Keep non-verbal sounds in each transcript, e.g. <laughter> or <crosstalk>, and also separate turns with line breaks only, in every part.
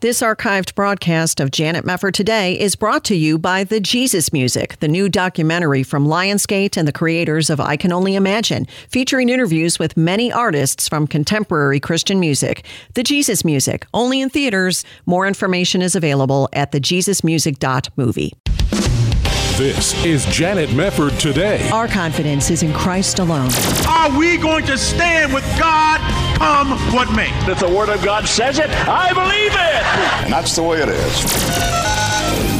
This archived broadcast of Janet Mefford Today is brought to you by The Jesus Music, the new documentary from Lionsgate and the creators of I Can Only Imagine, featuring interviews with many artists from contemporary Christian music. The Jesus Music, only in theaters. More information is available at thejesusmusic.movie.
This is Janet Mefford today.
Our confidence is in Christ alone.
Are we going to stand with God come what may?
If the Word of God says it, I believe it.
And that's the way it is.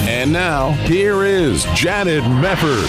And now, here is Janet Mefford.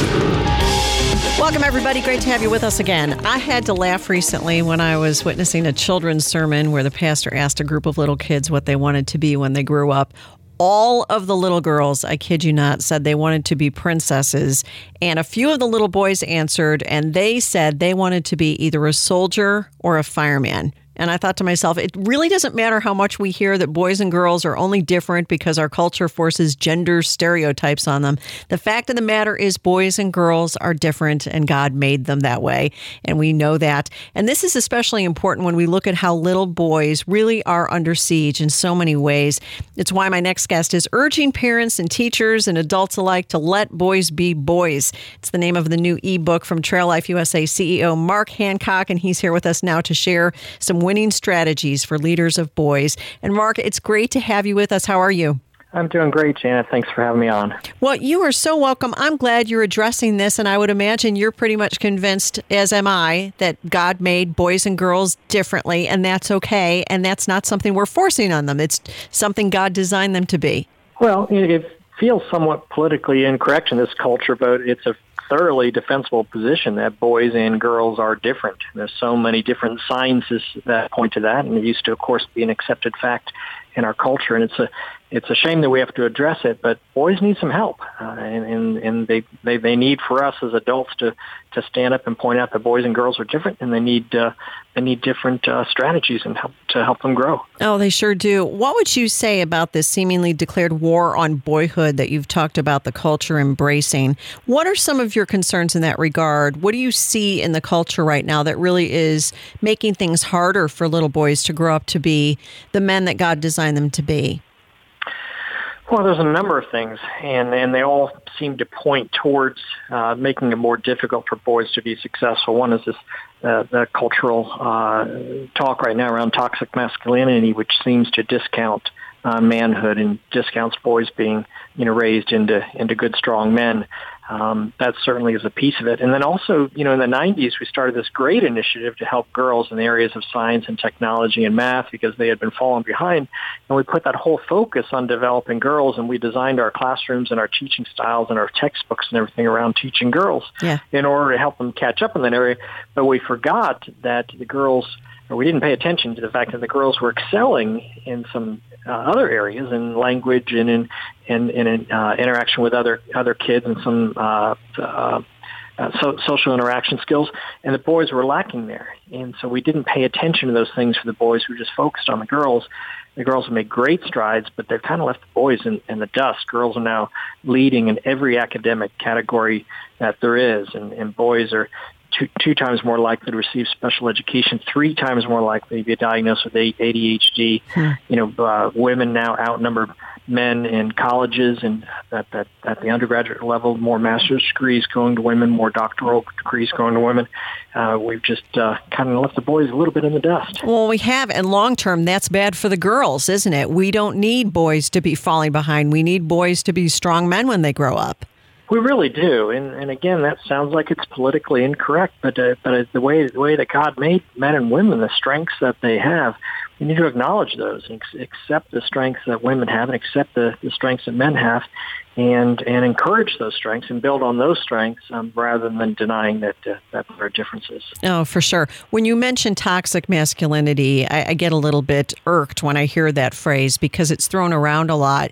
Welcome, everybody. Great to have you with us again. I had to laugh recently when I was witnessing a children's sermon where the pastor asked a group of little kids what they wanted to be when they grew up all of the little girls, I kid you not, said they wanted to be princesses. And a few of the little boys answered, and they said they wanted to be either a soldier or a fireman. And I thought to myself, it really doesn't matter how much we hear that boys and girls are only different because our culture forces gender stereotypes on them. The fact of the matter is, boys and girls are different, and God made them that way. And we know that. And this is especially important when we look at how little boys really are under siege in so many ways. It's why my next guest is urging parents and teachers and adults alike to let boys be boys. It's the name of the new ebook from Trail Life USA CEO Mark Hancock, and he's here with us now to share some winning strategies for leaders of boys. And Mark, it's great to have you with us. How are you?
I'm doing great, Janet. Thanks for having me on.
Well, you are so welcome. I'm glad you're addressing this, and I would imagine you're pretty much convinced, as am I, that God made boys and girls differently, and that's okay, and that's not something we're forcing on them. It's something God designed them to be.
Well, it feels somewhat politically incorrect in this culture, but it's a thoroughly defensible position that boys and girls are different. There's so many different sciences that point to that, and it used to, of course, be an accepted fact in our culture. And it's a it's a shame that we have to address it, but boys need some help, uh, and, and and they, they they need for us as adults to to stand up and point out that boys and girls are different, and they need uh, they need different uh, strategies and help to help them grow.
Oh, they sure do. What would you say about this seemingly declared war on boyhood that you've talked about the culture embracing? What are some of your concerns in that regard? What do you see in the culture right now that really is making things harder for little boys to grow up to be the men that God designed them to be?
Well, there's a number of things, and, and they all seem to point towards uh, making it more difficult for boys to be successful. One is this uh, the cultural uh, talk right now around toxic masculinity, which seems to discount uh, manhood and discounts boys being, you know, raised into into good, strong men. Um, that certainly is a piece of it. And then also, you know, in the 90s, we started this great initiative to help girls in the areas of science and technology and math because they had been falling behind. And we put that whole focus on developing girls, and we designed our classrooms and our teaching styles and our textbooks and everything around teaching girls
yeah.
in order to help them catch up in that area. But we forgot that the girls or we didn't pay attention to the fact that the girls were excelling in some uh, other areas in language and in in, in uh, interaction with other other kids and some uh, uh, uh, so, social interaction skills, and the boys were lacking there. And so we didn't pay attention to those things for the boys. We just focused on the girls. The girls have made great strides, but they've kind of left the boys in, in the dust. Girls are now leading in every academic category that there is, and, and boys are two, two times more likely to receive special education, three times more likely to be diagnosed with ADHD. Hmm. You know, uh, women now outnumber men in colleges and at, at, at the undergraduate level, more master's degrees going to women, more doctoral degrees going to women. Uh, we've just uh, kind of left the boys a little bit in the dust.
Well, we have, and long term, that's bad for the girls, isn't it? We don't need boys to be falling behind. We need boys to be strong men when they grow up.
We really do, and and again, that sounds like it's politically incorrect, but uh, but the way the way that God made men and women, the strengths that they have, we need to acknowledge those and accept the strengths that women have and accept the, the strengths that men have and and encourage those strengths and build on those strengths um, rather than denying that uh, that there are differences.
Oh, for sure. When you mention toxic masculinity, I, I get a little bit irked when I hear that phrase because it's thrown around a lot.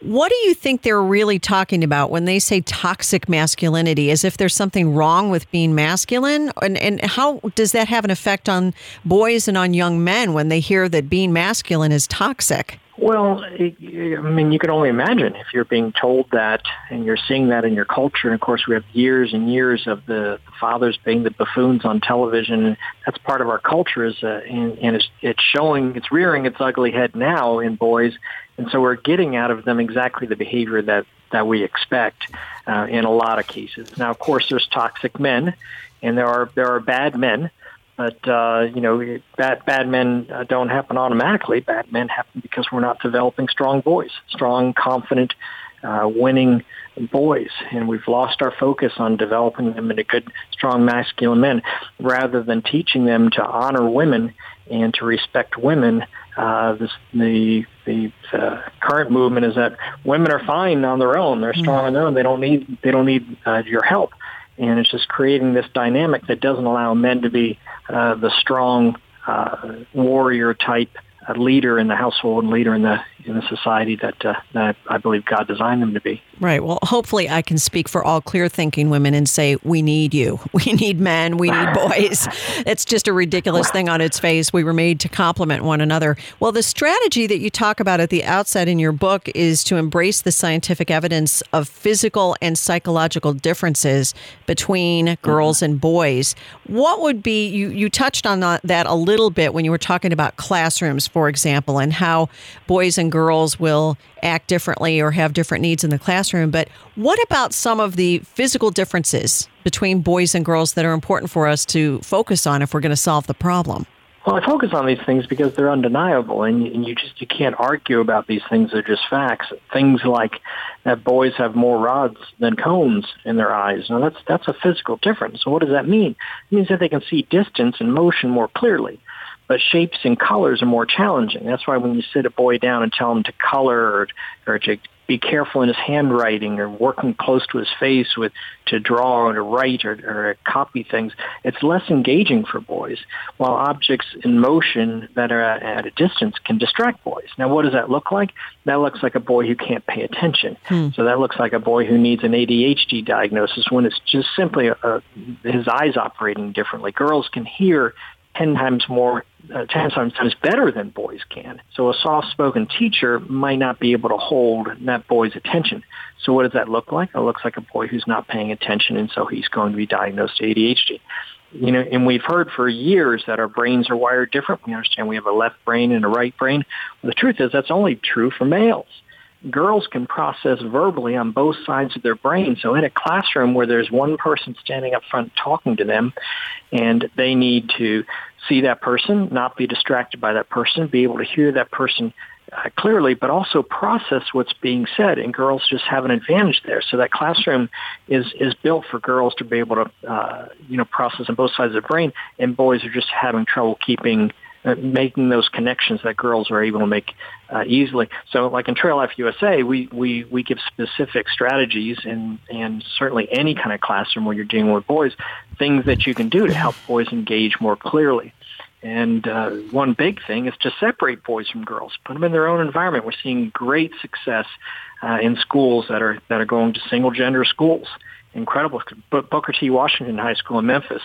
What do you think they're really talking about when they say toxic masculinity? As if there's something wrong with being masculine? And, and how does that have an effect on boys and on young men when they hear that being masculine is toxic?
Well, I mean, you can only imagine if you're being told that and you're seeing that in your culture. And of course, we have years and years of the fathers being the buffoons on television. That's part of our culture, is, uh, and, and it's, it's showing, it's rearing its ugly head now in boys. And so we're getting out of them exactly the behavior that, that we expect uh, in a lot of cases. Now, of course, there's toxic men, and there are there are bad men but uh, you know, bad bad men uh, don't happen automatically. Bad men happen because we're not developing strong boys, strong, confident, uh, winning boys, and we've lost our focus on developing them into good, strong, masculine men, rather than teaching them to honor women and to respect women. Uh, this, the the uh, current movement is that women are fine on their own; they're strong on their own. They don't need they don't need uh, your help and it's just creating this dynamic that doesn't allow men to be uh, the strong uh, warrior type uh, leader in the household and leader in the in the society that uh, that I believe God designed them to be.
Right. Well, hopefully, I can speak for all clear thinking women and say, we need you. <laughs> We need men. We need boys. <laughs> it's just a ridiculous thing on its face. We were made to complement one another. Well, the strategy that you talk about at the outset in your book is to embrace the scientific evidence of physical and psychological differences between girls and boys. What would be, you, you touched on that a little bit when you were talking about classrooms, for example, and how boys and girls will act differently or have different needs in the classroom. But what about some of the physical differences between boys and girls that are important for us to focus on if we're going to solve the problem?
Well, I focus on these things because they're undeniable, and you, and you just you can't argue about these things. They're just facts. Things like that boys have more rods than cones in their eyes. Now that's that's a physical difference. So what does that mean? It means that they can see distance and motion more clearly but shapes and colors are more challenging. That's why when you sit a boy down and tell him to color or, or to be careful in his handwriting or working close to his face with to draw or to write or, or copy things, it's less engaging for boys. While objects in motion that are at a distance can distract boys. Now, what does that look like? That looks like a boy who can't pay attention. Hmm. So that looks like a boy who needs an ADHD diagnosis when it's just simply a, a, his eyes operating differently. Girls can hear 10 times more, uh, 10 times better than boys can. So a soft-spoken teacher might not be able to hold that boy's attention. So what does that look like? It looks like a boy who's not paying attention, and so he's going to be diagnosed ADHD. You know, and we've heard for years that our brains are wired different. We understand we have a left brain and a right brain. Well, the truth is that's only true for males girls can process verbally on both sides of their brain. So in a classroom where there's one person standing up front talking to them and they need to see that person, not be distracted by that person, be able to hear that person uh, clearly, but also process what's being said. And girls just have an advantage there. So that classroom is is built for girls to be able to uh, you know process on both sides of the brain, and boys are just having trouble keeping making those connections that girls are able to make uh, easily. So, like in Trail Life USA, we, we, we give specific strategies, and and certainly any kind of classroom where you're dealing with boys, things that you can do to help boys engage more clearly. And uh, one big thing is to separate boys from girls, put them in their own environment. We're seeing great success uh, in schools that are that are going to single gender schools incredible. But Booker T. Washington High School in Memphis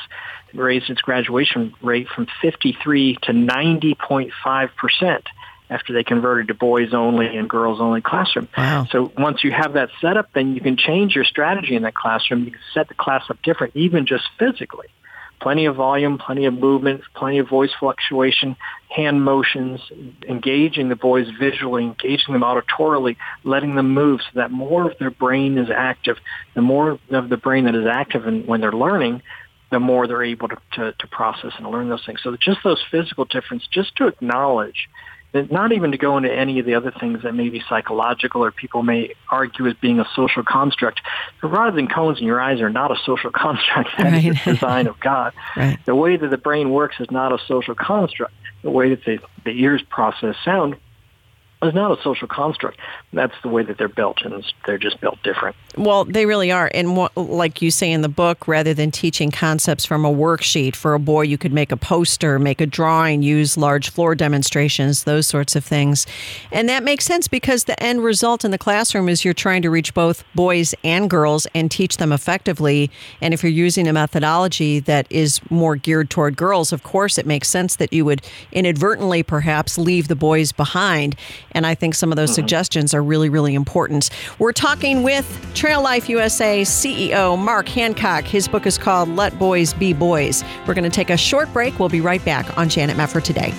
raised its graduation rate from 53 to 90.5 percent after they converted to boys only and girls only classroom.
Wow.
So once you have that set up, then you can change your strategy in that classroom. You can set the class up different, even just physically plenty of volume, plenty of movement, plenty of voice fluctuation, hand motions, engaging the boys visually, engaging them auditorily, letting them move so that more of their brain is active. The more of the brain that is active and when they're learning, the more they're able to, to, to process and learn those things. So just those physical differences, just to acknowledge that not even to go into any of the other things that may be psychological or people may argue as being a social construct. But rather than cones in your eyes are not a social <laughs> construct. That right. is the design of God.
Right.
The way that the brain works is not a social construct. The way that the, the ears process sound is not a social construct. That's the way that they're built, and they're just built different.
Well, they really are. And like you say in the book, rather than teaching concepts from a worksheet for a boy, you could make a poster, make a drawing, use large floor demonstrations, those sorts of things. And that makes sense because the end result in the classroom is you're trying to reach both boys and girls and teach them effectively. And if you're using a methodology that is more geared toward girls, of course, it makes sense that you would inadvertently perhaps leave the boys behind And I think some of those mm-hmm. suggestions are really, really important. We're talking with Trail Life USA CEO Mark Hancock. His book is called Let Boys Be Boys. We're going to take a short break. We'll be right back on Janet Mefford today.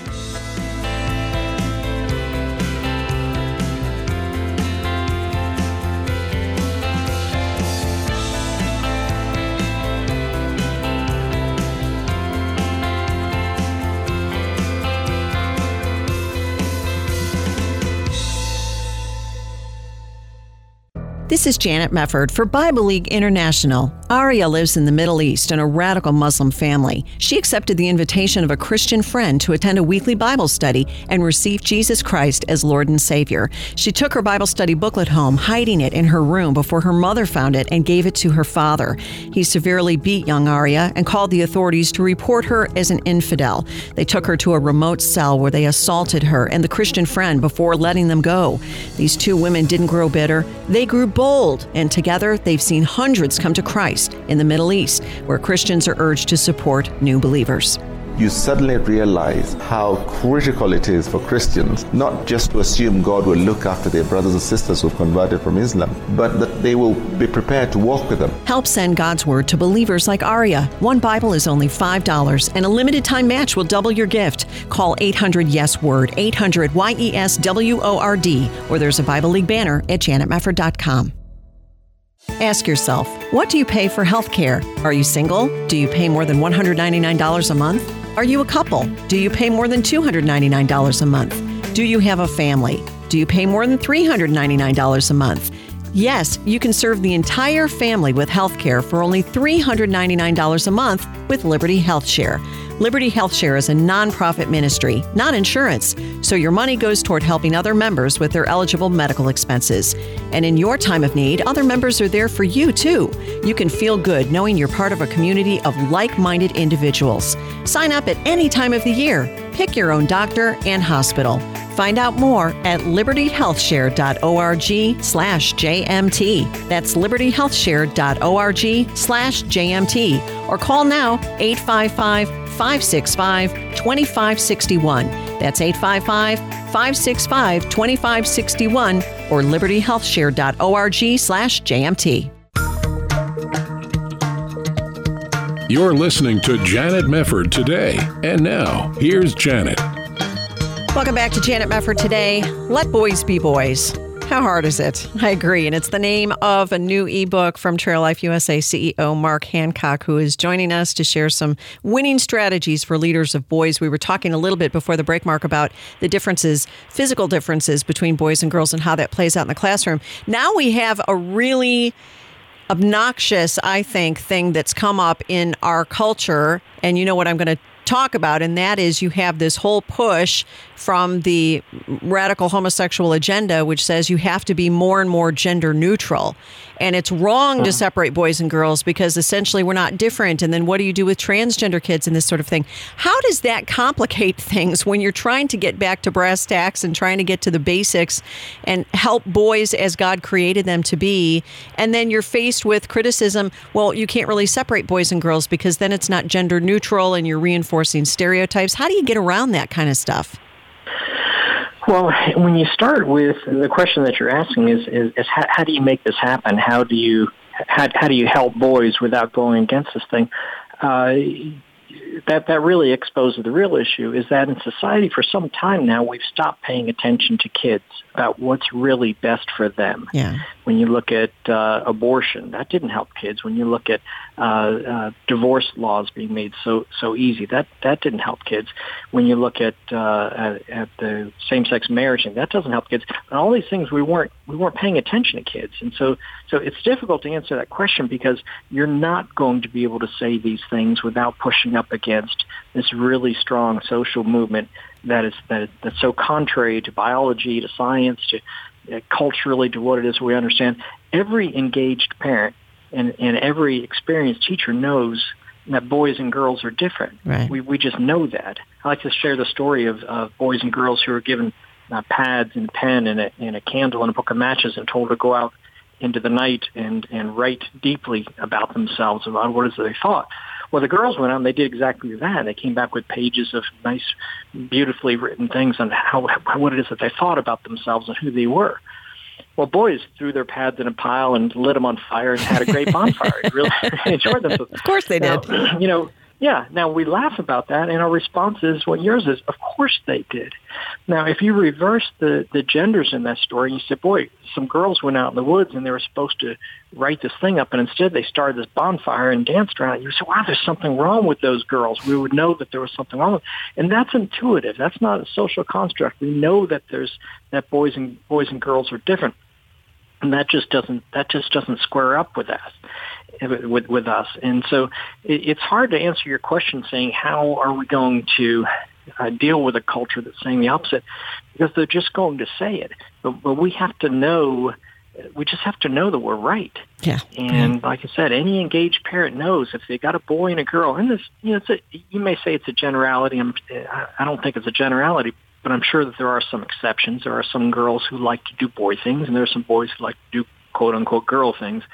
This is Janet Mefford for Bible League International. Aria lives in the Middle East in a radical Muslim family. She accepted the invitation of a Christian friend to attend a weekly Bible study and receive Jesus Christ as Lord and Savior. She took her Bible study booklet home, hiding it in her room before her mother found it and gave it to her father. He severely beat young Aria and called the authorities to report her as an infidel. They took her to a remote cell where they assaulted her and the Christian friend before letting them go. These two women didn't grow bitter, they grew bold, and together they've seen hundreds come to Christ in the Middle East, where Christians are urged to support new believers
you suddenly realize how critical it is for Christians not just to assume God will look after their brothers and sisters who've converted from Islam, but that they will be prepared to walk with them.
Help send God's Word to believers like Aria. One Bible is only $5, and a limited time match will double your gift. Call 800 Yes Word, 800 Y E S W O R D, or there's a Bible League banner at janetmefford.com. Ask yourself, what do you pay for health care? Are you single? Do you pay more than $199 a month? Are you a couple? Do you pay more than $299 a month? Do you have a family? Do you pay more than $399 a month? Yes, you can serve the entire family with health care for only $399 a month with Liberty Health Share. Liberty Health Share is a nonprofit ministry, not insurance, so your money goes toward helping other members with their eligible medical expenses. And in your time of need, other members are there for you too. You can feel good knowing you're part of a community of like minded individuals. Sign up at any time of the year. Pick your own doctor and hospital. Find out more at libertyhealthshare.org slash JMT. That's libertyhealthshare.org slash JMT. Or call now 855 565 2561. That's 855 565 2561 or libertyhealthshare.org slash JMT.
You're listening to Janet Mefford today. And now, here's Janet.
Welcome back to Janet Mefford today. Let boys be boys. How hard is it? I agree. And it's the name of a new ebook from Trail Life USA CEO Mark Hancock, who is joining us to share some winning strategies for leaders of boys. We were talking a little bit before the break, Mark, about the differences, physical differences between boys and girls and how that plays out in the classroom. Now we have a really obnoxious, I think, thing that's come up in our culture. And you know what I'm going to talk about, and that is you have this whole push from the radical homosexual agenda, which says you have to be more and more gender neutral. And it's wrong to separate boys and girls because essentially we're not different. And then what do you do with transgender kids and this sort of thing? How does that complicate <laughs> things when you're trying to get back to brass tacks and trying to get to the basics and help boys as God created them to be? And then you're faced with criticism well, you can't really separate boys and girls because then it's not gender neutral and you're reinforcing stereotypes. How do you get around that kind of stuff?
Well, when you start with the question that you're asking is, is, is how, how, do you make this happen? How do you how, how do you help boys without going against this thing? Uh, that that really exposes the real issue is that in society for some time now we've stopped paying attention to kids about what's really best for them.
Yeah.
When you look at uh, abortion, that didn't help kids. When you look at uh, uh, divorce laws being made so so easy, that that didn't help kids. When you look at uh, at, at the same-sex marriage, that doesn't help kids. And all these things we weren't we weren't paying attention to kids, and so so it's difficult to answer that question because you're not going to be able to say these things without pushing up against this really strong social movement that is that that's so contrary to biology, to science, to culturally to what it is we understand. Every engaged parent and, and every experienced teacher knows that boys and girls are different.
Right.
We we just know that. I like to share the story of, of boys and girls who are given uh, pads and pen and a, and a candle and a book of matches and told to go out into the night and and write deeply about themselves about what it is they thought. Well, the girls went out and they did exactly that. They came back with pages of nice, beautifully written things on how, what it is that they thought about themselves and who they were. Well, boys threw their pads in a pile and lit them on fire and had a great bonfire. <laughs> really <laughs> enjoyed themselves.
Of course they did.
Now, you know, yeah. Now we laugh about that, and our response is what yours is. Of course they did. Now, if you reverse the the genders in that story, and you say, "Boy, some girls went out in the woods and they were supposed to write this thing up, and instead they started this bonfire and danced around it," you say, "Wow, there's something wrong with those girls." We would know that there was something wrong, with and that's intuitive. That's not a social construct. We know that there's that boys and boys and girls are different and that just doesn't that just doesn't square up with us with with us and so it, it's hard to answer your question saying how are we going to uh, deal with a culture that's saying the opposite because they're just going to say it but, but we have to know we just have to know that we're right.
Yeah.
And like I said, any engaged parent knows if they got a boy and a girl, and this, you know, it's a, you may say it's a generality. I'm, I don't think it's a generality, but I'm sure that there are some exceptions. There are some girls who like to do boy things, and there are some boys who like to do quote unquote girl things.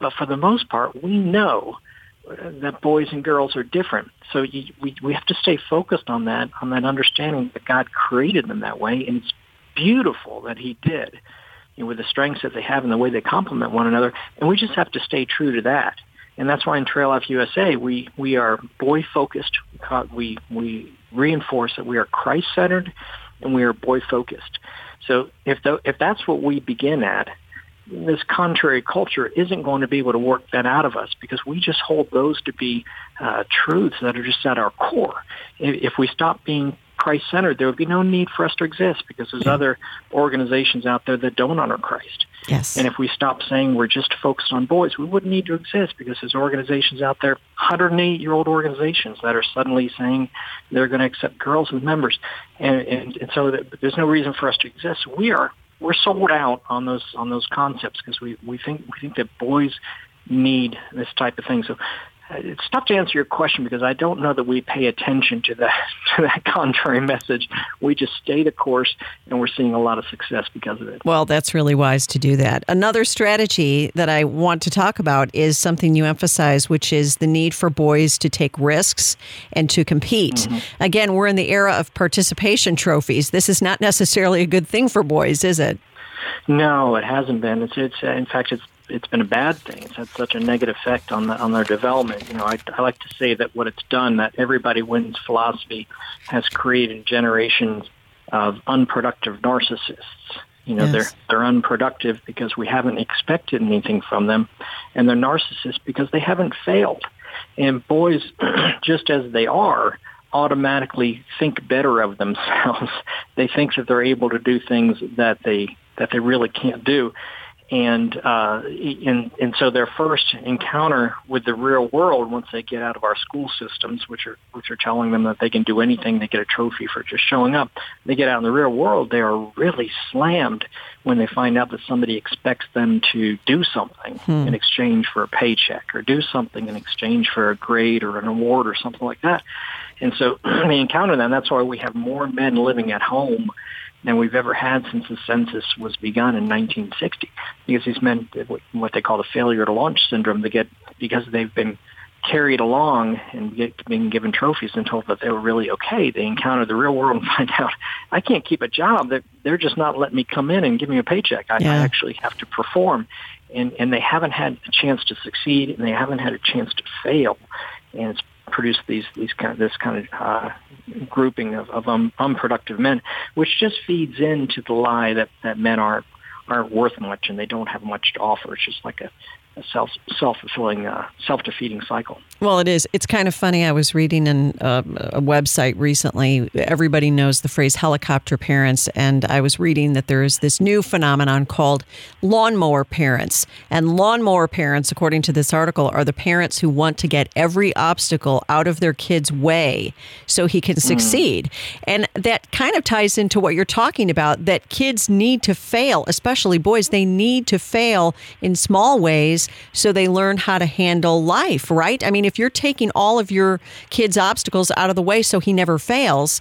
But for the most part, we know that boys and girls are different. So you, we we have to stay focused on that, on that understanding that God created them that way, and it's beautiful that He did you know, with the strengths that they have and the way they complement one another. And we just have to stay true to that. And that's why in Trail Life USA, we, we are boy focused. We, we reinforce that we are Christ centered and we are boy focused. So if, the, if that's what we begin at, this contrary culture isn't going to be able to work that out of us because we just hold those to be uh, truths that are just at our core. If, we stop being Christ centered, there would be no need for us to exist because there's yeah. other organizations out there that don't honor Christ.
Yes.
And if we stop saying we're just focused on boys, we wouldn't need to exist because there's organizations out there, 108 year old organizations that are suddenly saying they're going to accept girls as members. And, and, and so there's no reason for us to exist. We are we're sold out on those on those concepts because we, we think we think that boys need this type of thing. So it's tough to answer your question because I don't know that we pay attention to that <laughs> to that contrary message. We just stay the course, and we're seeing a lot of success because of it.
Well, that's really wise to do that. Another strategy that I want to talk about is something you emphasize, which is the need for boys to take risks and to compete. Mm-hmm. Again, we're in the era of participation trophies. This is not necessarily a good thing for boys, is it?
No, it hasn't been. It's, it's in fact, it's it's been a bad thing. It's had such a negative effect on the, on their development. You know, I, I like to say that what it's done, that everybody wins philosophy, has created generations of unproductive narcissists. You know, yes. they're they're unproductive because we haven't expected anything from them, and they're narcissists because they haven't failed. And boys, <clears throat> just as they are, automatically think better of themselves. <laughs> they think that they're able to do things that they that they really can't do and uh, and and so their first encounter with the real world once they get out of our school systems, which are which are telling them that they can do anything, they get a trophy for just showing up. They get out in the real world, they are really slammed when they find out that somebody expects them to do something hmm. in exchange for a paycheck, or do something in exchange for a grade or an award or something like that. And so <clears throat> they encounter that. And that's why we have more men living at home than we've ever had since the census was begun in 1960. Because these men, what they call the failure to launch syndrome, they get because they've been carried along and get, being given trophies and told that they were really okay. They encounter the real world and <laughs> find out I can't keep a job. They're, they're just not letting me come in and give me a paycheck. I, yeah. I actually have to perform, and and they haven't had a chance to succeed and they haven't had a chance to fail, and it's produced these these kind of this kind of uh, grouping of, of um, unproductive men, which just feeds into the lie that that men aren't aren't worth much and they don't have much to offer. It's just like a self self fulfilling uh, self defeating cycle.
Well, it is. It's kind of funny. I was reading in a, uh, a, website recently. Everybody knows the phrase helicopter parents, and I was reading that there is this new phenomenon called lawnmower parents. And lawnmower parents, according to this article, are the parents who want to get every obstacle out of their kid's way so he can hmm. succeed. Mm. And that kind of ties into what you're talking about. That kids need to fail, especially boys. They need to fail in small ways so they learn how to handle life, right? I mean, if you're taking all of your kid's obstacles out of the way so he never fails,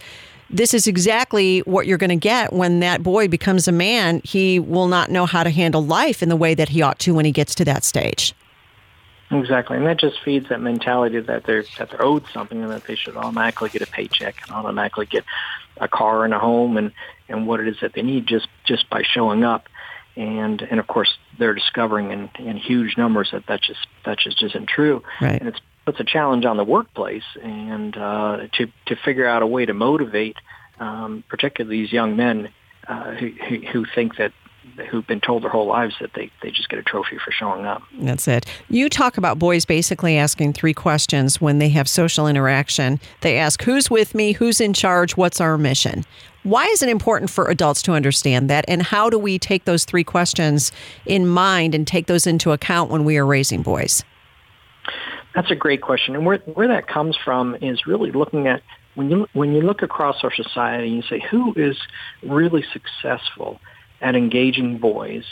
this is exactly what you're going to get when that boy becomes a man. He will not know how to handle life in the way that he ought to when he gets to that stage.
Exactly, and that just feeds that mentality that they're that they're owed something and that they should automatically get a paycheck and automatically get a car and a home and and what it is that they need just just by showing up. And and of course they're discovering in, in huge numbers that that just that just isn't true.
Right.
And it's puts a challenge on the workplace and uh, to to figure out a way to motivate, um, particularly these young men uh, who, who who think that who've been told their whole lives that they, they just get a trophy for showing up.
That's it. You talk about boys basically asking three questions when they have social interaction. They ask, Who's with me? Who's in charge? What's our mission? Why is it important for adults to understand that? And how do we take those three questions in mind and take those into account when we are raising boys?
That's a great question. And where, where that comes from is really looking at when you, when you look across our society and you say, who is really successful at engaging boys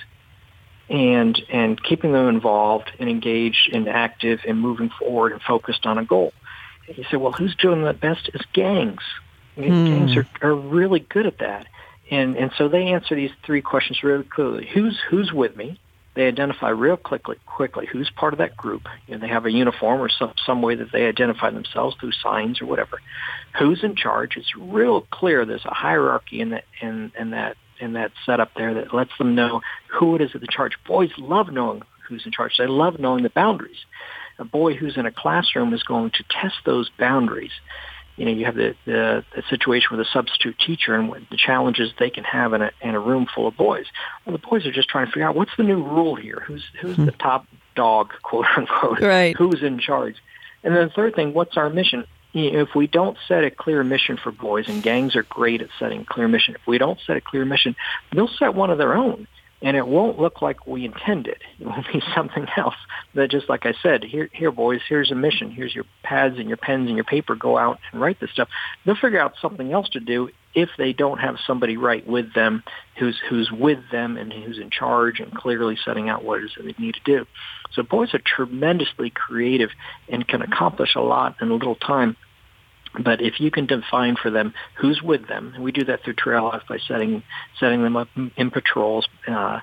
and and keeping them involved and engaged and active and moving forward and focused on a goal. And you say, well, who's doing that best is gangs. Mm. Gangs are, are really good at that. And and so they answer these three questions really clearly. Who's who's with me? They identify real quickly quickly who's part of that group. You know, they have a uniform or some some way that they identify themselves through signs or whatever. Who's in charge? It's real clear. There's a hierarchy in that in, in that in that setup there that lets them know who it is in charge. Boys love knowing who's in charge. They love knowing the boundaries. A boy who's in a classroom is going to test those boundaries. You know, you have the, the, the situation with a substitute teacher and what the challenges they can have in a, in a room full of boys. Well, the boys are just trying to figure out what's the new rule here. Who's who's the hmm. top dog, <laughs> quote unquote?
Right.
Who's in charge? And then the third thing, what's our mission? You know, if we don't set a clear mission for boys, and gangs are great at setting clear mission, if we don't set a clear mission, they'll set one of their own. And it won't look like we intended. <laughs> It will be something else. That just like I said, here, here, boys, here's a mission. Here's your pads and your pens and your paper. Go out and write this stuff. They'll figure out something else to do if they don't have somebody right with them, who's who's with them and who's in charge and clearly setting out what it is that they need to do. So boys are tremendously creative and can accomplish a lot in a little time. But if you can define for them who's with them, and we do that through Trail Life by setting setting them up in patrols, uh,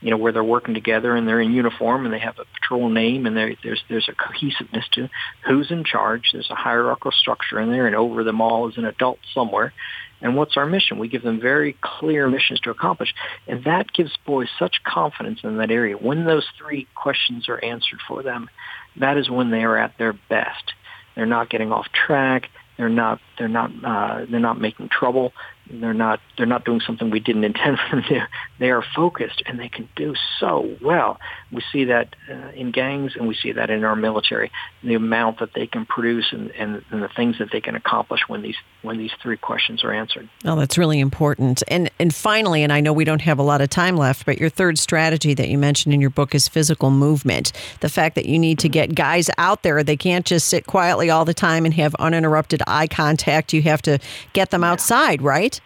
you know, where they're working together and they're in uniform and they have a patrol name and there's there's a cohesiveness to who's in charge. There's a hierarchical structure in there, and over them all is an adult somewhere. And what's our mission? We give them very clear missions to accomplish, and that gives boys such confidence in that area. When those three questions are answered for them, that is when they are at their best. They're not getting off track they're not they're not uh, they're not making trouble. They're not they're not doing something we didn't intend <laughs> for them to. They are focused and they can do so well. We see that uh, in gangs and we see that in our military. The amount that they can produce and, and, and the things that they can accomplish when these when these three questions are answered.
Oh, that's really important. And and finally, and I know we don't have a lot of time left, but your third strategy that you mentioned in your book is physical movement. The fact that you need to get guys out there. They can't just sit quietly all the time and have uninterrupted eye contact. You have to get them outside, right?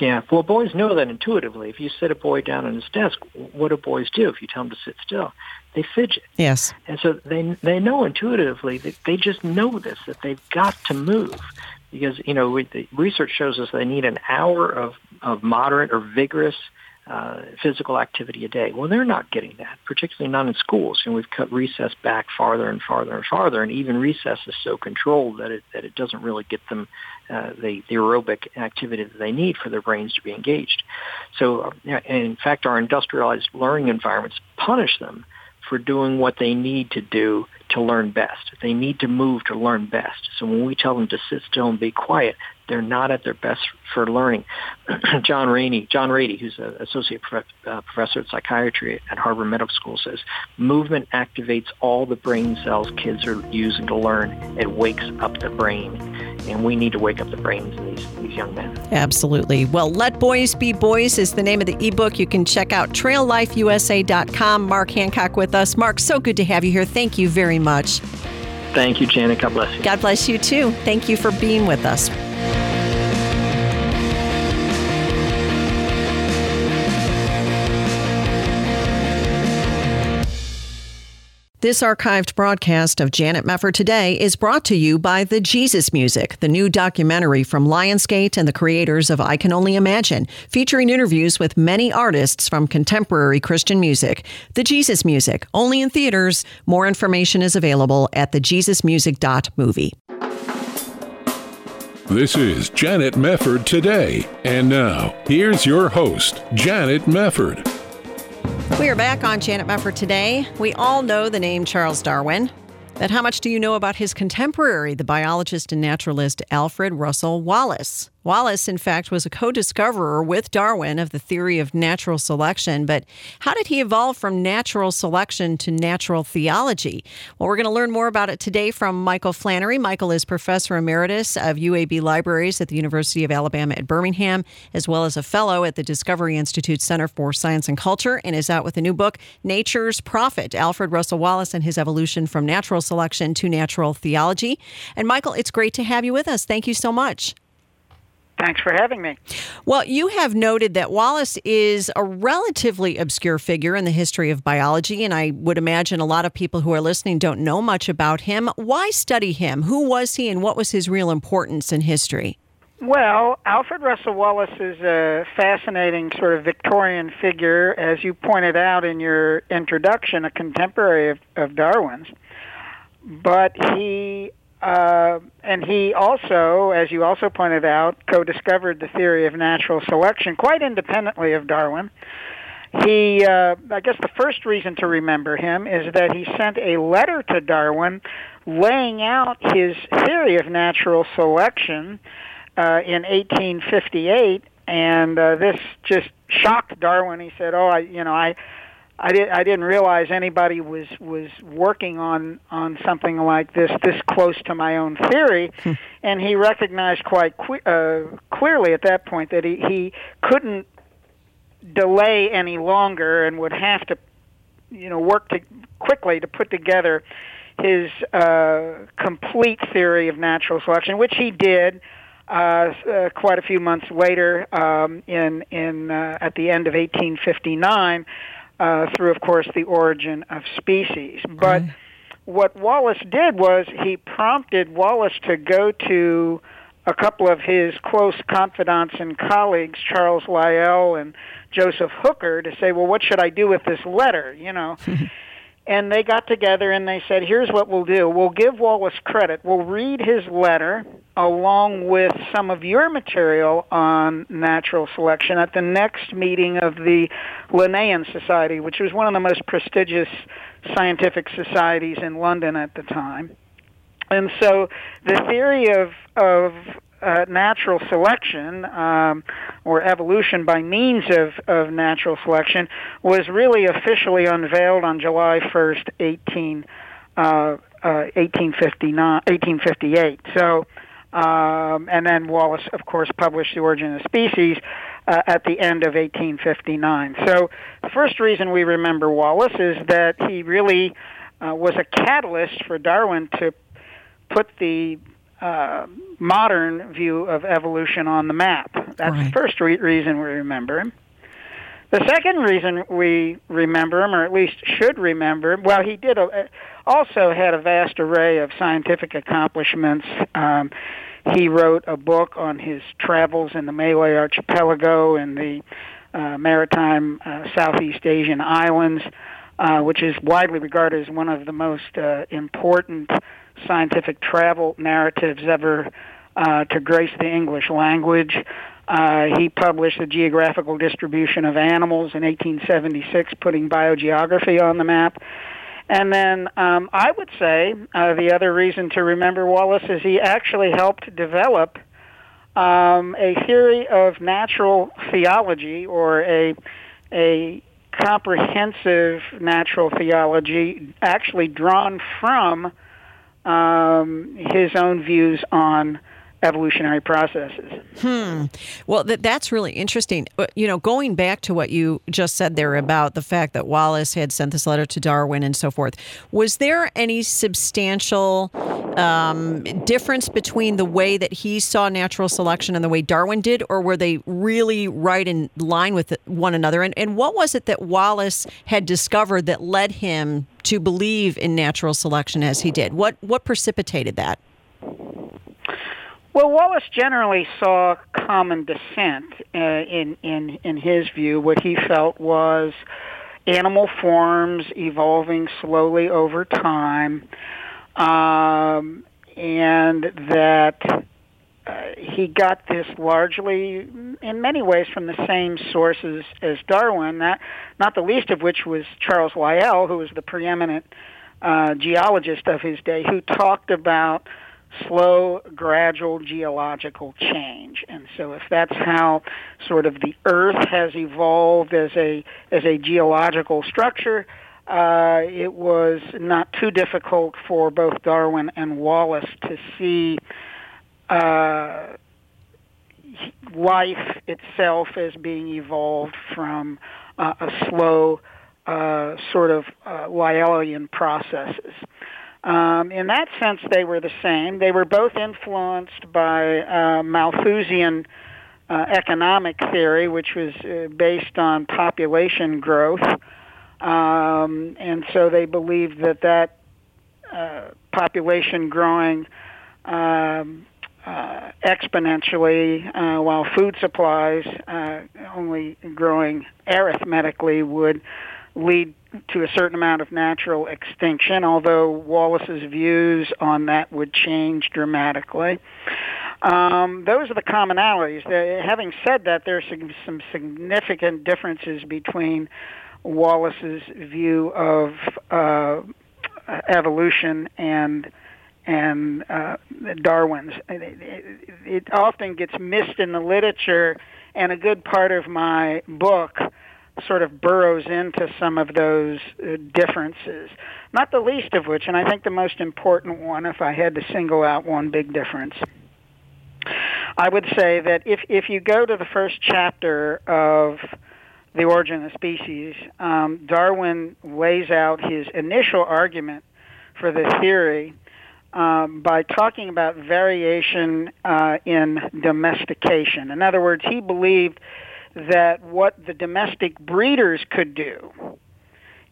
Yeah, well, boys know that intuitively. If you sit a boy down on his desk, what do boys do if you tell them to sit still? They fidget.
Yes.
And so they they know intuitively that they just know this that they've got to move because you know the research shows us they need an hour of of moderate or vigorous uh, physical activity a day. Well, they're not getting that, particularly not in schools. And we've cut recess back farther and farther and farther, and even recess is so controlled that it that it doesn't really get them uh, the the aerobic activity that they need for their brains to be engaged. So, uh, in fact, our industrialized learning environments punish them for doing what they need to do to learn best. They need to move to learn best. So when we tell them to sit still and be quiet, they're not at their best for learning. <clears throat> John Rainey, John Ratey, who's an associate prof- uh, professor of psychiatry at Harvard Medical School, says movement activates all the brain cells kids are using to learn. It wakes up the brain, and we need to wake up the brains in these, these young men.
Absolutely. Well, Let Boys Be Boys is the name of the ebook. You can check out traillifeusa.com. Mark Hancock with us. Mark, so good to have you here. Thank you very much.
Thank you, Janet. God bless you.
God bless you too. Thank you for being with us. This archived broadcast of Janet Mefford Today is brought to you by The Jesus Music, the new documentary from Lionsgate and the creators of I Can Only Imagine, featuring interviews with many artists from contemporary Christian music. The Jesus Music, only in theaters. More information is available at thejesusmusic.movie.
This is Janet Mefford Today. And now, here's your host, Janet Mefford.
We are back on Janet Mefford today. We all know the name Charles Darwin. But how much do you know about his contemporary, the biologist and naturalist Alfred Russel Wallace? Wallace, in fact, was a co discoverer with Darwin of the theory of natural selection. But how did he evolve from natural selection to natural theology? Well, we're going to learn more about it today from Michael Flannery. Michael is professor emeritus of UAB Libraries at the University of Alabama at Birmingham, as well as a fellow at the Discovery Institute Center for Science and Culture, and is out with a new book, Nature's Prophet Alfred Russel Wallace and His Evolution from Natural Selection to Natural Theology. And Michael, it's great to have you with us. Thank you so much.
Thanks for having me.
Well, you have noted that Wallace is a relatively obscure figure in the history of biology, and I would imagine a lot of people who are listening don't know much about him. Why study him? Who was he, and what was his real importance in history?
Well, Alfred Russel Wallace is a fascinating sort of Victorian figure, as you pointed out in your introduction, a contemporary of, of Darwin's. But he uh, and he also, as you also pointed out, co-discovered the theory of natural selection quite independently of Darwin. He, uh, I guess, the first reason to remember him is that he sent a letter to Darwin, laying out his theory of natural selection uh, in 1858, and uh, this just shocked Darwin. He said, "Oh, I, you know, I." I, did, I didn't realize anybody was was working on on something like this this close to my own theory, <laughs> and he recognized quite que- uh, clearly at that point that he he couldn't delay any longer and would have to, you know, work to quickly to put together his uh, complete theory of natural selection, which he did. Uh, uh, quite a few months later, um, in in uh, at the end of 1859, uh, through, of course, the origin of species. But what Wallace did was he prompted Wallace to go to a couple of his close confidants and colleagues, Charles Lyell and Joseph Hooker, to say, well, what should I do with this letter? You know. <laughs> and they got together and they said, here's what we'll do. We'll give Wallace credit. We'll read his letter along with some of your material on natural selection at the next meeting of the Linnean Society, which was one of the most prestigious scientific societies in London at the time. And so the theory of, of uh, natural selection um, or evolution by means of, of natural selection was really officially unveiled on July 1st, 18, uh, uh, 1859, 1858. So, um, and then Wallace, of course, published The Origin of Species uh, at the end of 1859. So the first reason we remember Wallace is that he really uh, was a catalyst for Darwin to put the uh, modern view of evolution on the map. That's
Right.
the first re- reason we remember him. The second reason we remember him, or at least should remember him, well, he did a, also had a vast array of scientific accomplishments. Um, he wrote a book on his travels in the Malay Archipelago and the uh, maritime uh, Southeast Asian islands, uh, which is widely regarded as one of the most uh, important scientific travel narratives ever uh, to grace the English language. Uh, he published the geographical distribution of animals in 1876, putting biogeography on the map. And then um, I would say uh, the other reason to remember Wallace is he actually helped develop um, a theory of natural theology or a a comprehensive natural theology, actually drawn from um, his own views on evolutionary processes. Hmm.
Well, that, that's really interesting. Uh, You know, going back to what you just said there about the fact that Wallace had sent this letter to Darwin and so forth, was there any substantial um, difference between the way that he saw natural selection and the way Darwin did, or were they really right in line with one another? And, and what was it that Wallace had discovered that led him to believe in natural selection as he did? What what precipitated that?
Well, Wallace generally saw common descent uh, in in in his view. What he felt was animal forms evolving slowly over time, um, and that uh, he got this largely, in many ways, from the same sources as Darwin. Not, not the least of which was Charles Lyell, who was the preeminent uh, geologist of his day, who talked about slow, gradual geological change. And so if that's how sort of the Earth has evolved as a, as a geological structure, uh, it was not too difficult for both Darwin and Wallace to see uh, life itself as being evolved from uh, a slow uh, sort of uh, Lyellian processes. Um, in that sense, they were the same. They were both influenced by uh, Malthusian uh, economic theory, which was uh, based on population growth. Um, and so they believed that that uh, population growing um, uh, exponentially, uh, while food supplies uh, only growing arithmetically would lead to a certain amount of natural extinction, although Wallace's views on that would change dramatically. Um, those are the commonalities. The, having said that, there are some, some significant differences between Wallace's view of uh, evolution and and uh, Darwin's. It, it, often gets missed in the literature, and a good part of my book sort of burrows into some of those uh, differences. Not the least of which, and I think the most important one, if I had to single out one big difference, I would say that if if you go to the first chapter of the origin of species, um, Darwin lays out his initial argument for the theory um, by talking about variation uh, in domestication. In other words, he believed that what the domestic breeders could do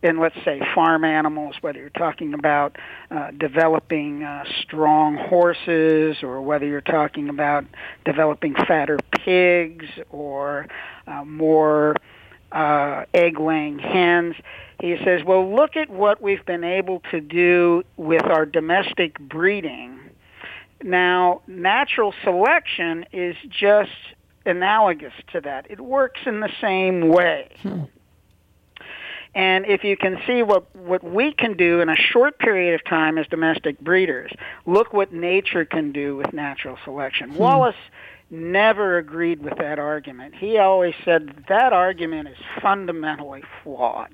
in, let's say, farm animals, whether you're talking about uh, developing uh, strong horses or whether you're talking about developing fatter pigs or uh, more uh, egg laying hens. He says, well, look at what we've been able to do with our domestic breeding. Now, natural selection is just analogous to that. It works in the same way. Hmm. And if you can see what, what we can do in a short period of time as domestic breeders, look what nature can do with natural selection. Hmm. Wallace never agreed with that argument. He always said that, that argument is fundamentally flawed.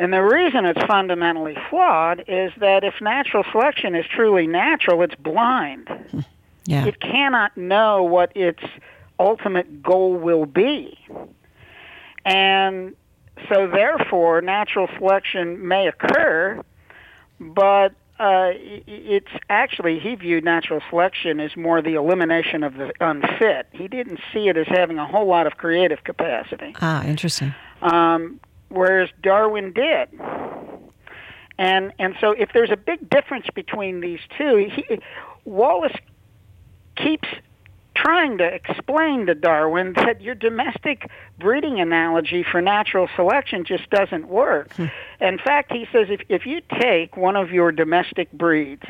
And the reason it's fundamentally flawed is that if natural selection is truly natural, it's blind. <laughs> Yeah. It cannot know what its ultimate goal will be. And so, therefore, natural selection may occur, but uh, it's actually, he viewed natural selection as more the elimination of the unfit. He didn't see it as having a whole lot of creative capacity.
Ah, interesting.
Um, whereas Darwin did. And, and so, if there's a big difference between these two, he, Wallace keeps trying to explain to Darwin that your domestic breeding analogy for natural selection just doesn't work. Hmm. In fact, he says if, if you take one of your domestic breeds,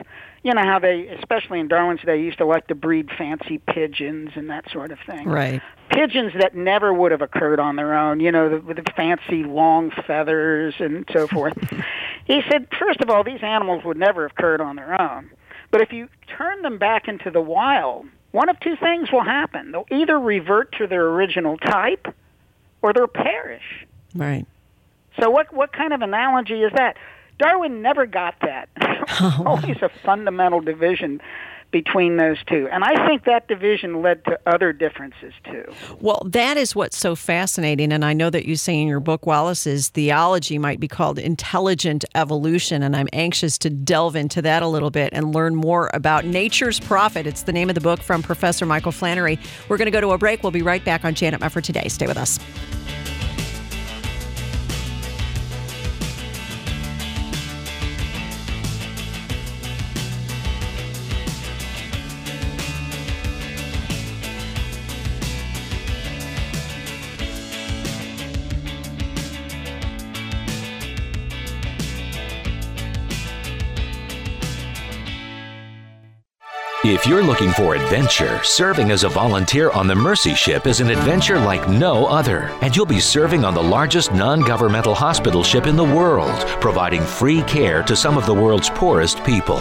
you know how they, especially in Darwin's day, used to like to breed fancy pigeons and that sort of thing.
Right.
Pigeons that never would have occurred on their own, you know, the, with the fancy long feathers and so <laughs> forth. he said, first of all, these animals would never have occurred on their own. But if you turn them back into the wild, one of two things will happen. They'll either revert to their original type or they'll perish.
Right.
So what what kind of analogy is that? Darwin never got that. <laughs> <laughs> Always a fundamental division between those two. And I think that division led to other differences too.
Well, that is what's so fascinating. And I know that you say in your book, Wallace's theology might be called intelligent evolution. And I'm anxious to delve into that a little bit and learn more about nature's prophet. It's the name of the book from Professor Michael Flannery. We're going to go to a break. We'll be right back on Janet Mefford today. Stay with us.
If you're looking for adventure, serving as a volunteer on the Mercy Ship is an adventure like no other. And you'll be serving on the largest non governmental hospital ship in the world, providing free care to some of the world's poorest people.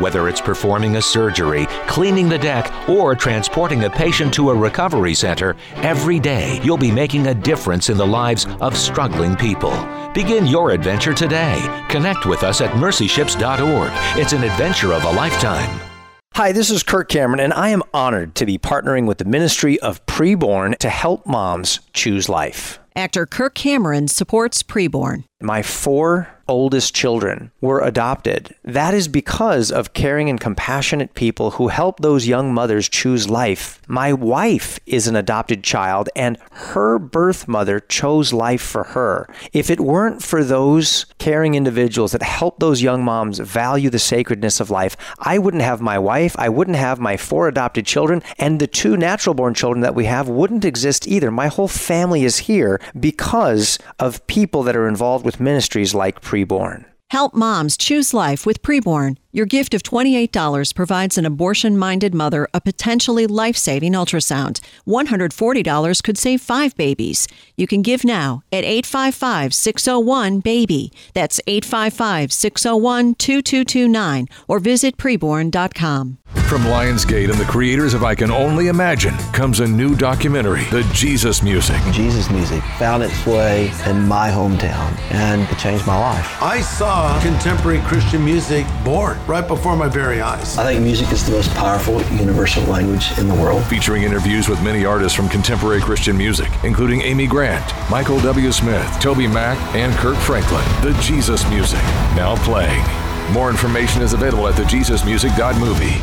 Whether it's performing a surgery, cleaning the deck, or transporting a patient to a recovery center, every day you'll be making a difference in the lives of struggling people. Begin your adventure today. Connect with us at mercyships.org. It's an adventure of a lifetime.
Hi, this is Kirk Cameron, and I am honored to be partnering with the Ministry of Preborn to help moms choose life.
Actor Kirk Cameron supports Preborn.
My four oldest children were adopted. That is because of caring and compassionate people who help those young mothers choose life. My wife is an adopted child, and her birth mother chose life for her. If it weren't for those caring individuals that help those young moms value the sacredness of life, I wouldn't have my wife, I wouldn't have my four adopted children, and the two natural born children that we have wouldn't exist either. My whole family is here because of people that are involved with ministries like Preborn.
Help moms choose life with Preborn. Your gift of $28 provides an abortion minded mother a potentially life saving ultrasound. $140 could save five babies. You can give now at 855 601 BABY. That's 855 601 2229 or visit preborn.com.
From Lionsgate and the creators of I Can Only Imagine comes a new documentary, The Jesus Music.
Jesus music found its way in my hometown and it changed my life.
I saw contemporary Christian music born right before my very eyes.
I think music is the most powerful universal language in the world.
Featuring interviews with many artists from contemporary Christian music, including Amy Grant, Michael W. Smith, TobyMac, and Kirk Franklin. The Jesus Music, now playing. More information is available at thejesusmusic.movie.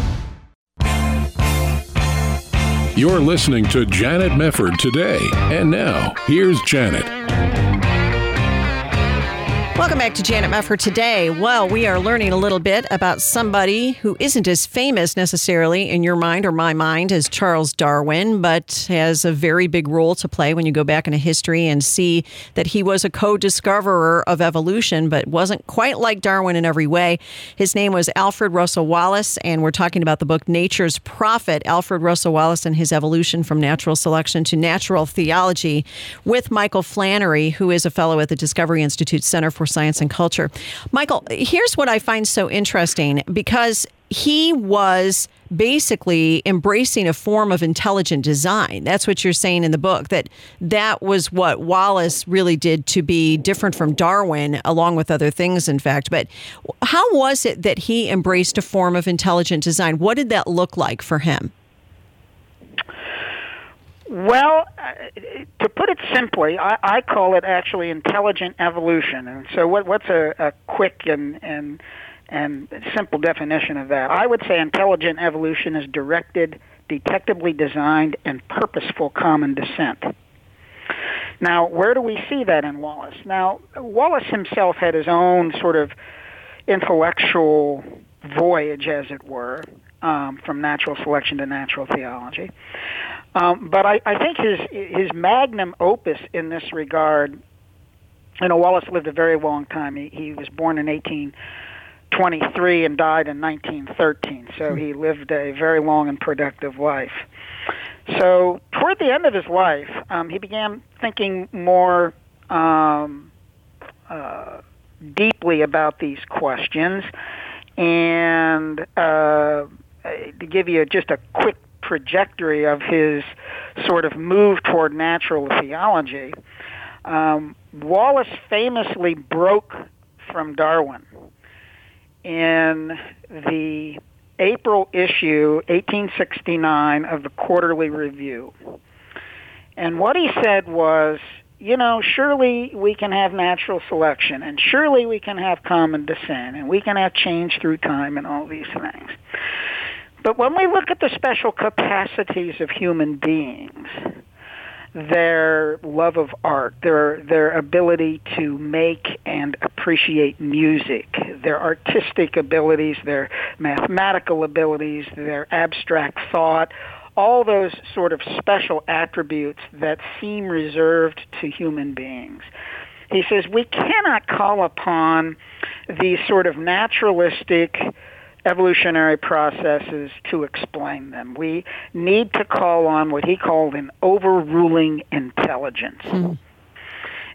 You're listening to Janet Mefford today. And now, here's Janet.
Welcome back to Janet Mefford today. Well, we are learning a little bit about somebody who isn't as famous necessarily in your mind or my mind as Charles Darwin, but has a very big role to play when you go back into history and see that he was a co discoverer of evolution, but wasn't quite like Darwin in every way. His name was Alfred Russel Wallace, and we're talking about the book Nature's Prophet Alfred Russel Wallace and his evolution from natural selection to natural theology with Michael Flannery, who is a fellow at the Discovery Institute Center for Science and Culture. Michael, here's what I find so interesting because he was basically embracing a form of intelligent design. That's what you're saying in the book that that was what Wallace really did to be different from Darwin along with other things in fact. But how was it that he embraced a form of intelligent design? What did that look like for him?
Well, uh, to put it simply, I, I call it actually intelligent evolution. And so, what, what's a, a quick and and and simple definition of that? I would say intelligent evolution is directed, detectably designed, and purposeful common descent. Now, where do we see that in Wallace? Now, Wallace himself had his own sort of intellectual voyage, as it were, um, from natural selection to natural theology. Um, but I, I think his his magnum opus in this regard, you know, Wallace lived a very long time. He, he was born in 1823 and died in 1913, so he lived a very long and productive life. So toward the end of his life, um, he began thinking more um, uh, deeply about these questions, and uh, to give you just a quick trajectory of his sort of move toward natural theology, um, Wallace famously broke from Darwin in the April issue, 1869, of the Quarterly Review. And what he said was, you know, surely we can have natural selection, and surely we can have common descent, and we can have change through time, and all these things. But when we look at the special capacities of human beings, their love of art, their their ability to make and appreciate music, their artistic abilities, their mathematical abilities, their abstract thought, all those sort of special attributes that seem reserved to human beings. He says we cannot call upon these sort of naturalistic evolutionary processes to explain them. We need to call on what he called an overruling intelligence.
Hmm.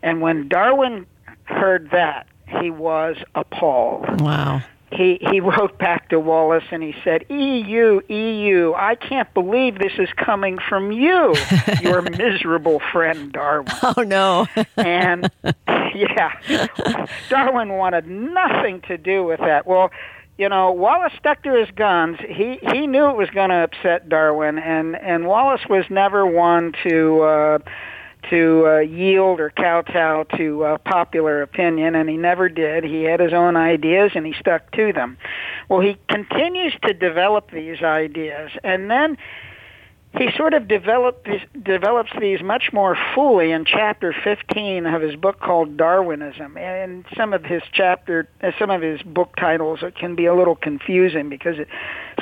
And when Darwin heard that, he was appalled.
Wow.
He he <laughs> wrote back to Wallace and he said, "EU, EU, I can't believe this is coming from you, <laughs> your miserable friend Darwin." <laughs>
Oh no.
and yeah, Darwin wanted nothing to do with that. Well, you know, Wallace stuck to his guns. He he knew it was going to upset Darwin, and and Wallace was never one to. Uh, to uh, yield or kowtow to uh, popular opinion, and he never did. He had his own ideas, and he stuck to them. Well, he continues to develop these ideas, and then he sort of develops these much more fully in chapter 15 of his book called Darwinism. And some of his chapter, uh, some of his book titles can be a little confusing because it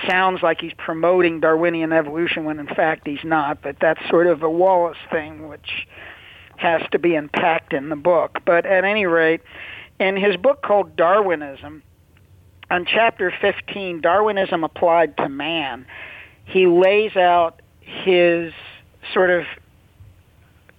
sounds like he's promoting Darwinian evolution when in fact he's not. But that's sort of a Wallace thing, which has to be unpacked in the book. But at any rate, in his book called Darwinism, on chapter 15, Darwinism applied to man, he lays out his sort of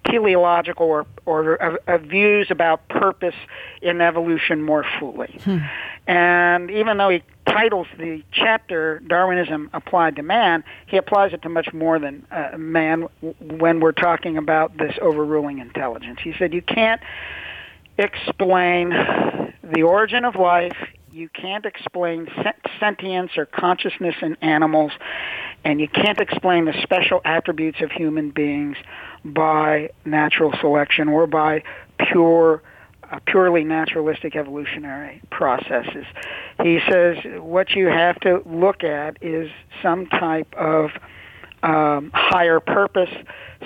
teleological or, or uh, uh, views about purpose in evolution more fully.
Hmm.
And even though he titles the chapter Darwinism Applied to Man, he applies it to much more than uh, man when we're talking about this overruling intelligence. He said you can't explain the origin of life, you can't explain sentience or consciousness in animals, and you can't explain the special attributes of human beings by natural selection or by pure uh, purely naturalistic evolutionary processes. He says what you have to look at is some type of um, higher purpose,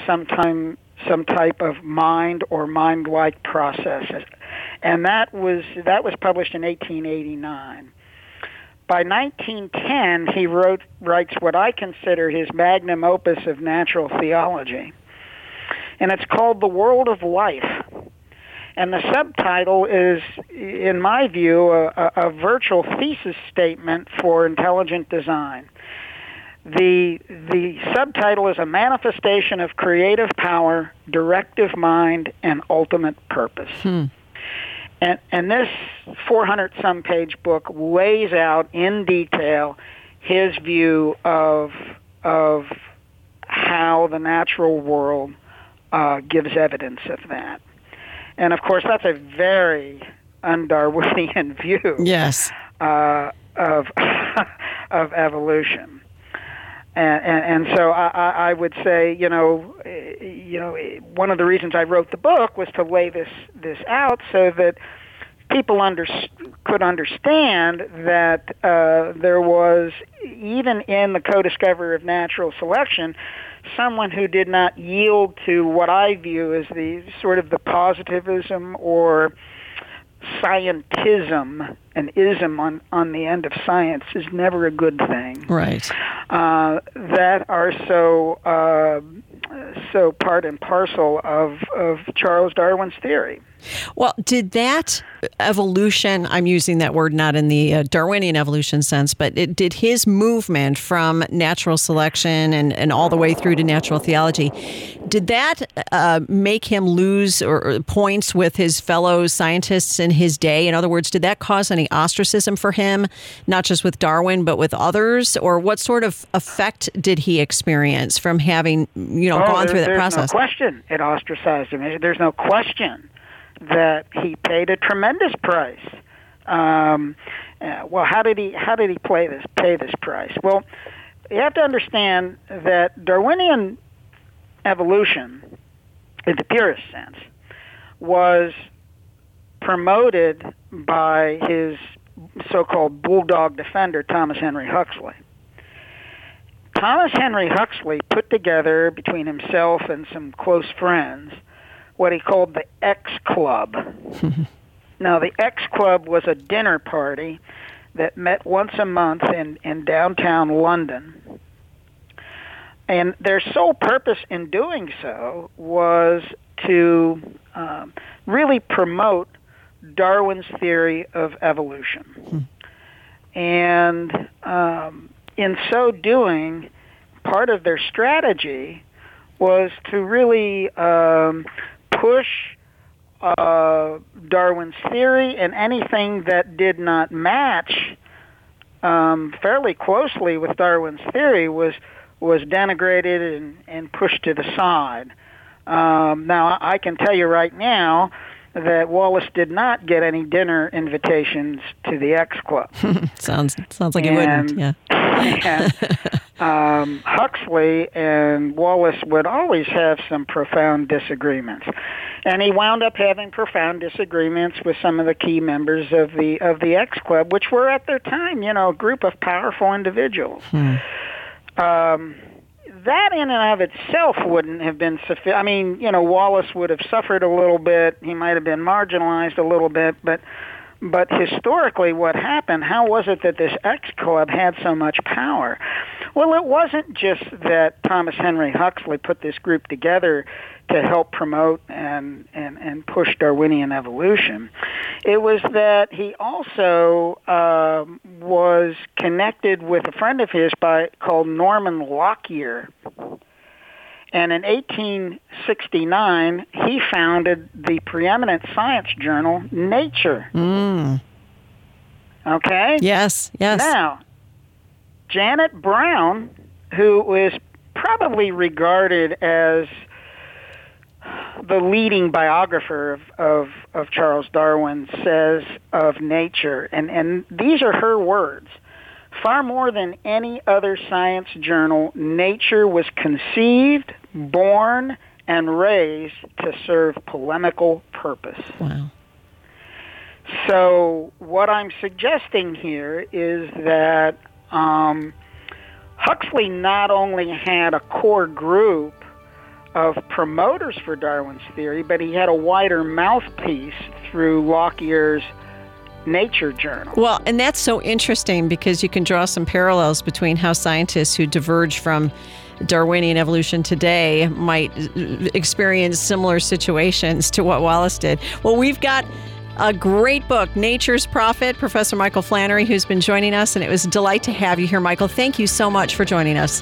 sometime some type of mind or mind-like processes, and that was that was published in 1889. By 1910, he wrote writes what I consider his magnum opus of natural theology, and it's called The World of Life. And the subtitle is, in my view, a, a virtual thesis statement for intelligent design. The, the subtitle is a manifestation of creative power, directive mind, and ultimate purpose.
Hmm.
And, and this 400 some page book lays out in detail his view of, of how the natural world uh, gives evidence of that. And of course, that's a very un-Darwinian <laughs> view.
Yes.
Uh, of <laughs> of evolution. And, and, so I, I would say, you know, you know, one of the reasons I wrote the book was to lay this this out so that people under, could understand that uh, there was even in the co-discovery of natural selection someone who did not yield to what I view as the sort of the positivism or scientism an ism on, on the end of science is never a good thing.
Right.
Uh, that are so uh, so part and parcel of, of Charles Darwin's theory.
Well, did that evolution, I'm using that word not in the uh, Darwinian evolution sense, but it, did his movement from natural selection and, and all the way through to natural theology, did that uh, make him lose or, or points with his fellow scientists in his day? In other words, did that cause any ostracism for him, not just with Darwin, but with others? Or what sort of effect did he experience from having, you know,
oh,
gone through that
there's
process?
no question it ostracized him. There's no question that he paid a tremendous price. Um, uh, well, how did he how did he play this pay this price? Well, you have to understand that Darwinian evolution, in the purest sense, was promoted by his so-called bulldog defender Thomas Henry Huxley. Thomas Henry Huxley put together between himself and some close friends what he called the X Club. <laughs> now, the X Club was a dinner party that met once a month in, in downtown London. And their sole purpose in doing so was to um, really promote Darwin's theory of evolution. and um, in so doing, part of their strategy was to really um, push uh, Darwin's theory and anything that did not match um, fairly closely with Darwin's theory was was denigrated and, and pushed to the side. Um, now, I can tell you right now that Wallace did not get any dinner invitations to the X Club. <laughs>
sounds sounds like he wouldn't. Yeah. <laughs>
and, um, Huxley and Wallace would always have some profound disagreements, and he wound up having profound disagreements with some of the key members of the of the X Club, which were at their time, you know, a group of powerful individuals.
Hmm.
Um, that in and of itself wouldn't have been sufficient. I mean, you know, Wallace would have suffered a little bit. He might have been marginalized a little bit, but but historically, what happened? How was it that this X Club had so much power? Well, it wasn't just that Thomas Henry Huxley put this group together to help promote and, and, and push Darwinian evolution. It was that he also um, was connected with a friend of his by called Norman Lockyer. And in 1869, he founded the preeminent science journal, Nature.
Mm.
Okay?
Yes, yes.
Now, Janet Browne, who is probably regarded as the leading biographer of, of, of Charles Darwin, says of nature, and, and these are her words. Far more than any other science journal, nature was conceived, born, and raised to serve polemical purpose.
Wow.
So, what I'm suggesting here is that um, Huxley not only had a core group of promoters for Darwin's theory, but he had a wider mouthpiece through Lockyer's Nature Journal.
Well, and that's so interesting because you can draw some parallels between how scientists who diverge from Darwinian evolution today might experience similar situations to what Wallace did. Well, we've got a great book, Nature's Prophet, Professor Michael Flannery, who's been joining us, and it was a delight to have you here, Michael. Thank you so much for joining us.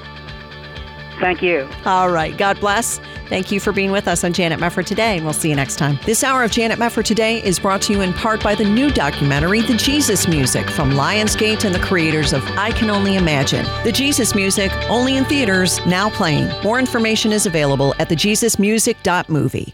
Thank you.
All right. God bless. Thank you for being with us on Janet Mefford Today, and we'll see you next time. This hour of Janet Mefford Today is brought to you in part by the new documentary, The Jesus Music, from Lionsgate and the creators of I Can Only Imagine. The Jesus Music, only in theaters, now playing. More information is available at thejesusmusic.movie.